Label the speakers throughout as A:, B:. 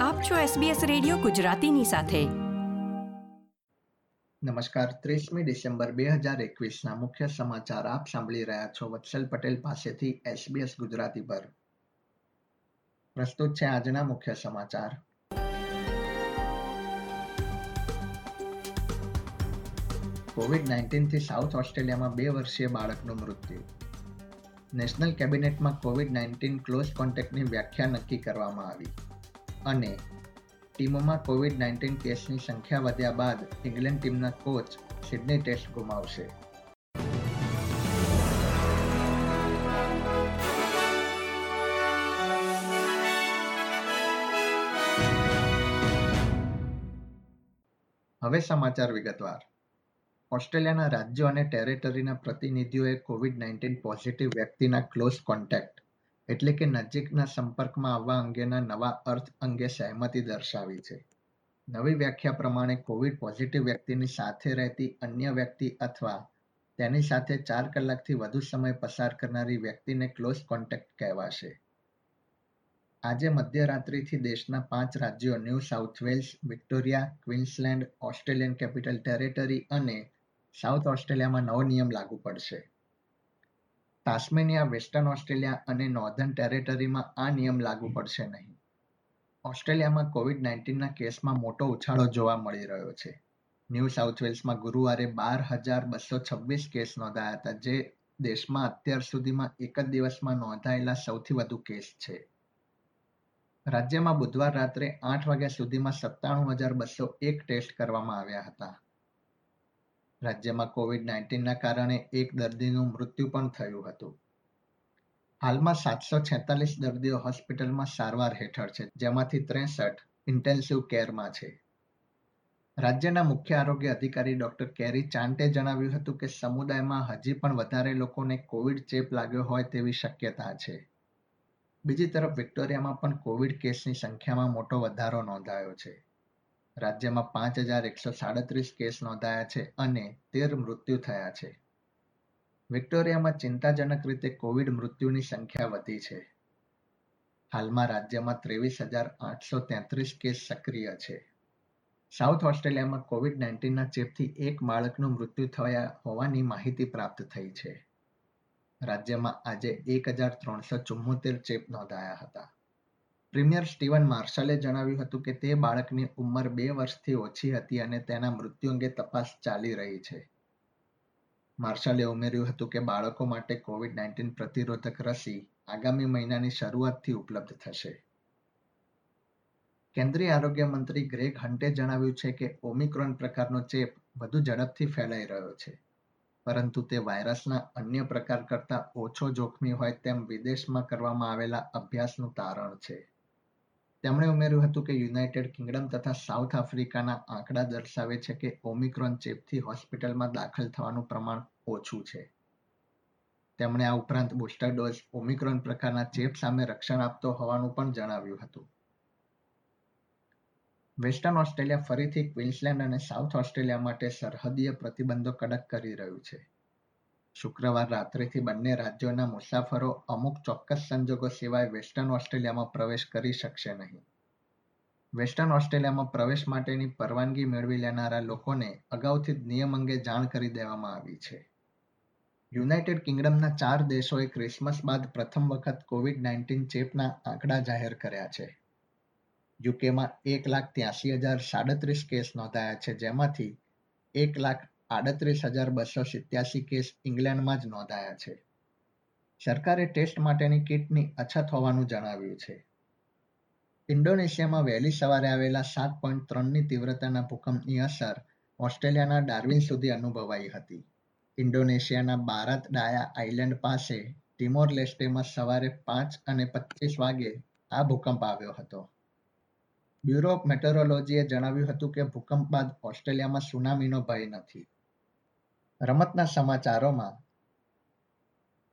A: આપ છો SBS radio ગુજરાતીની સાથે.
B: નમસ્કાર, ત્રીસમી ડિસેમ્બર બે હજાર એકવીસના મુખ્ય સમાચાર આપ સાંભળી રહ્યા છો વત્સલ પટેલ પાસેથી SBS ગુજરાતી પર. પ્રસ્તુત છે આજના મુખ્ય સમાચાર. કોવિડ નાઇન્ટીનથી સાઉથ ઓસ્ટ્રેલિયામાં બે વર્ષીય બાળકનું મૃત્યુ. નેશનલ કેબિનેટમાં કોવિડ નાઇન્ટીન ક્લોઝ કોન્ટેક્ટની વ્યાખ્યા નક્કી કરવામાં આવી. અને ટીમોમાં કોવિડ નાઇન્ટીન કેસની સંખ્યા વધ્યા બાદ ઇંગ્લેન્ડ ટીમના કોચ સિડની ટેસ્ટ ગુમાવશે. હવે સમાચાર વિગતવાર. ઓસ્ટ્રેલિયાના રાજ્યો અને ટેરેટરીના પ્રતિનિધિઓએ કોવિડ નાઇન્ટીન પોઝિટિવ વ્યક્તિના ક્લોઝ કોન્ટેક્ટ એટલે કે નજીકના સંપર્કમાં આવવા અંગેના નવા અર્થ અંગે સહેમતિ દર્શાવી છે. નવી વ્યાખ્યા પ્રમાણે કોવિડ પોઝિટિવ વ્યક્તિની સાથે રહેતી અન્ય વ્યક્તિ અથવા તેની સાથે ચાર કલાકથી વધુ સમય પસાર કરનારી વ્યક્તિને ક્લોઝ કોન્ટેક્ટ કહેવાશે. આજે મધ્યરાત્રિથી દેશના પાંચ રાજ્યો New South Wales, Victoria, Queensland, Australian Capital Territory અને સાઉથ ઓસ્ટ્રેલિયામાં નવો નિયમ લાગુ પડશે. તાસ્મેનિયા વેસ્ટર્ન ઓસ્ટ્રેલિયા અને નોર્ધન ટેરેટરીમાં આ નિયમ લાગુ પડશે નહીં. ઓસ્ટ્રેલિયામાં કોવિડ નાઇન્ટીનના કેસમાં મોટો ઉછાળો જોવા મળી રહ્યો છે. ન્યૂ સાઉથ વેલ્સમાં ગુરુવારે બાર હજાર બસો છવ્વીસ કેસ નોંધાયા હતા, જે દેશમાં અત્યાર સુધીમાં એક જ દિવસમાં નોંધાયેલા સૌથી વધુ કેસ છે. રાજ્યમાં બુધવાર રાત્રે આઠ વાગ્યા સુધીમાં સત્તાણું હજાર બસો એક ટેસ્ટ કરવામાં આવ્યા હતા. રાજ્યમાં કોવિડ નાઇન્ટીનના કારણે એક દર્દીનું મૃત્યુ પણ થયું હતું. હાલમાં સાતસો છેતાલીસ દર્દીઓ હોસ્પિટલમાં સારવાર હેઠળ છે, જેમાંથી ત્રેસઠ ઇન્ટેન્સિવ કેરમાં છે. રાજ્યના મુખ્ય આરોગ્ય અધિકારી ડોક્ટર કેરી ચાંટે જણાવ્યું હતું કે સમુદાયમાં હજી પણ વધારે લોકોને કોવિડ ચેપ લાગ્યો હોય તેવી શક્યતા છે. બીજી તરફ વિક્ટોરિયામાં પણ કોવિડ કેસની સંખ્યામાં મોટો વધારો નોંધાયો છે. રાજ્યમાં પાંચ હજાર એકસો સાડત્રીસ કેસ નોંધાયા છે અને તેર મૃત્યુ થયા છે. વિક્ટોરિયામાં ચિંતાજનક રીતે કોવિડ મૃત્યુની સંખ્યા વધી છે. હાલમાં રાજ્યમાં ત્રેવીસ હજાર આઠસો તેત્રીસ કેસ સક્રિય છે. સાઉથ ઓસ્ટ્રેલિયામાં કોવિડ નાઇન્ટીનના ચેપથી એક બાળકનું મૃત્યુ થયા હોવાની માહિતી પ્રાપ્ત થઈ છે. રાજ્યમાં આજે એક હજાર ત્રણસો ચુમ્મોતેર ચેપ નોંધાયા હતા. પ્રીમિયર સ્ટીવન માર્શલે જણાવ્યું હતું કે તે બાળકની ઉંમર બે વર્ષથી ઓછી હતી અને તેના મૃત્યુ અંગે તપાસ ચાલી રહી છે. માર્શલે ઉમેર્યું હતું કે બાળકો માટે કોવિડ નાઇન્ટીન પ્રતિરોધક રસી આગામી મહિનાની શરૂઆતથી ઉપલબ્ધ થશે. કેન્દ્રીય આરોગ્ય મંત્રી ગ્રેગ હન્ટે જણાવ્યું છે કે ઓમિક્રોન પ્રકારનો ચેપ વધુ ઝડપથી ફેલાઈ રહ્યો છે, પરંતુ તે વાયરસના અન્ય પ્રકાર કરતાં ઓછો જોખમી હોય તેમ વિદેશમાં કરવામાં આવેલા અભ્યાસનું તારણ છે. તેમણે ઉમેર્યું હતું કે યુનાઇટેડ કિંગડમ તથા સાઉથ આફ્રિકાના આંકડા દર્શાવે છે કે ઓમિક્રોન ચેપથી હોસ્પિટલમાં દાખલ થવાનું પ્રમાણ ઓછું છે. તેમણે આ ઉપરાંત બુસ્ટર ડોઝ ઓમિક્રોન પ્રકારના ચેપ સામે રક્ષણ આપતો હોવાનું પણ જણાવ્યું હતું. વેસ્ટર્ન ઓસ્ટ્રેલિયા ફરીથી ક્વિન્સલેન્ડ અને સાઉથ ઓસ્ટ્રેલિયા માટે સરહદીય પ્રતિબંધો કડક કરી રહ્યું છે. શુક્રવાર રાત્રેથી બંને રાજ્યોના મુસાફરો અમુક ચોક્કસ સંજોગો સિવાય વેસ્ટર્ન ઓસ્ટ્રેલિયામાં પ્રવેશ કરી શકશે નહીં. વેસ્ટર્ન ઓસ્ટ્રેલિયામાં પ્રવેશ માટેની પરવાનગી મેળવી લેનારા લોકોને અગાઉથી જ નિયમ અંગે જાણ કરી દેવામાં આવી છે. યુનાઇટેડ કિંગડમના ચાર દેશોએ ક્રિસમસ બાદ પ્રથમ વખત કોવિડ નાઇન્ટીન ચેપના આંકડા જાહેર કર્યા છે. યુકેમાં એક લાખ ત્યાસી હજાર સાડત્રીસ કેસ નોંધાયા છે, જેમાંથી એક લાખ આડત્રીસ હજાર બસો સિત્યાસી કેસ ઇંગ્લેન્ડમાં જ નોંધાયા છે. સરકારે ટેસ્ટ માટેની કિટની અછત હોવાનું જણાવ્યું છે. ઇન્ડોનેશિયામાં વહેલી સવારે આવેલા સાત પોઈન્ટ ત્રણની તીવ્રતાના ભૂકંપની અસર ઓસ્ટ્રેલિયાના ડાર્વિન સુધી અનુભવાઈ હતી. ઇન્ડોનેશિયાના બારાત ડાયા આઇલેન્ડ પાસે ટિમોર લેસ્ટેમાં સવારે પાંચ અને પચીસ વાગે આ ભૂકંપ આવ્યો હતો. બ્યુરો ઓફ મેટરોલોજીએ જણાવ્યું હતું કે ભૂકંપ બાદ ઓસ્ટ્રેલિયામાં સુનામીનો ભય નથી. રમતના સમાચારોમાં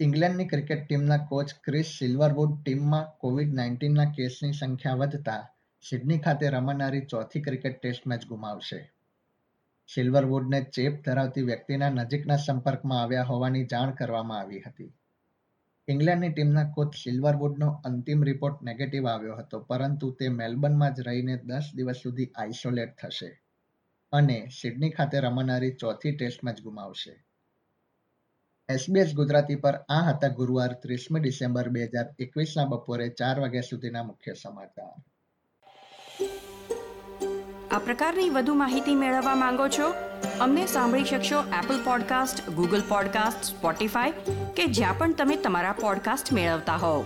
B: ઇંગ્લેન્ડની ક્રિકેટ ટીમના કોચ ક્રિસ સિલ્વરવુડ ટીમમાં કોવિડ નાઇન્ટીનના કેસની સંખ્યા વધતા સિડની ખાતે રમાનારી ચોથી ક્રિકેટ ટેસ્ટ મેચ ગુમાવશે. સિલ્વરવુડને ચેપ ધરાવતી વ્યક્તિના નજીકના સંપર્કમાં આવ્યા હોવાની જાણ કરવામાં આવી હતી. ઇંગ્લેન્ડની ટીમના કોચ સિલ્વરવુડનો અંતિમ રિપોર્ટ નેગેટિવ આવ્યો હતો, પરંતુ તે મેલબર્નમાં જ રહીને દસ દિવસ સુધી આઇસોલેટ થશે. અને સિડની ખાતે રમાનારી ચોથી ટેસ્ટમાં જ ગુમાવશે. એસબીએસ ગુજરાતી પર આ હતા ગુરુવાર ત્રીસમી ડિસેમ્બર બે હજાર એકવીસના બપોરે ચાર વાગ્યા સુધીના મુખ્ય સમાચાર.
A: આ પ્રકારની વધુ માહિતી મેળવવા માંગો છો? અમને સાંભળી શકશો Apple podcast Google podcast Spotify કે જ્યાં પણ તમે તમારા પોડકાસ્ટ મેળવતા હોવ.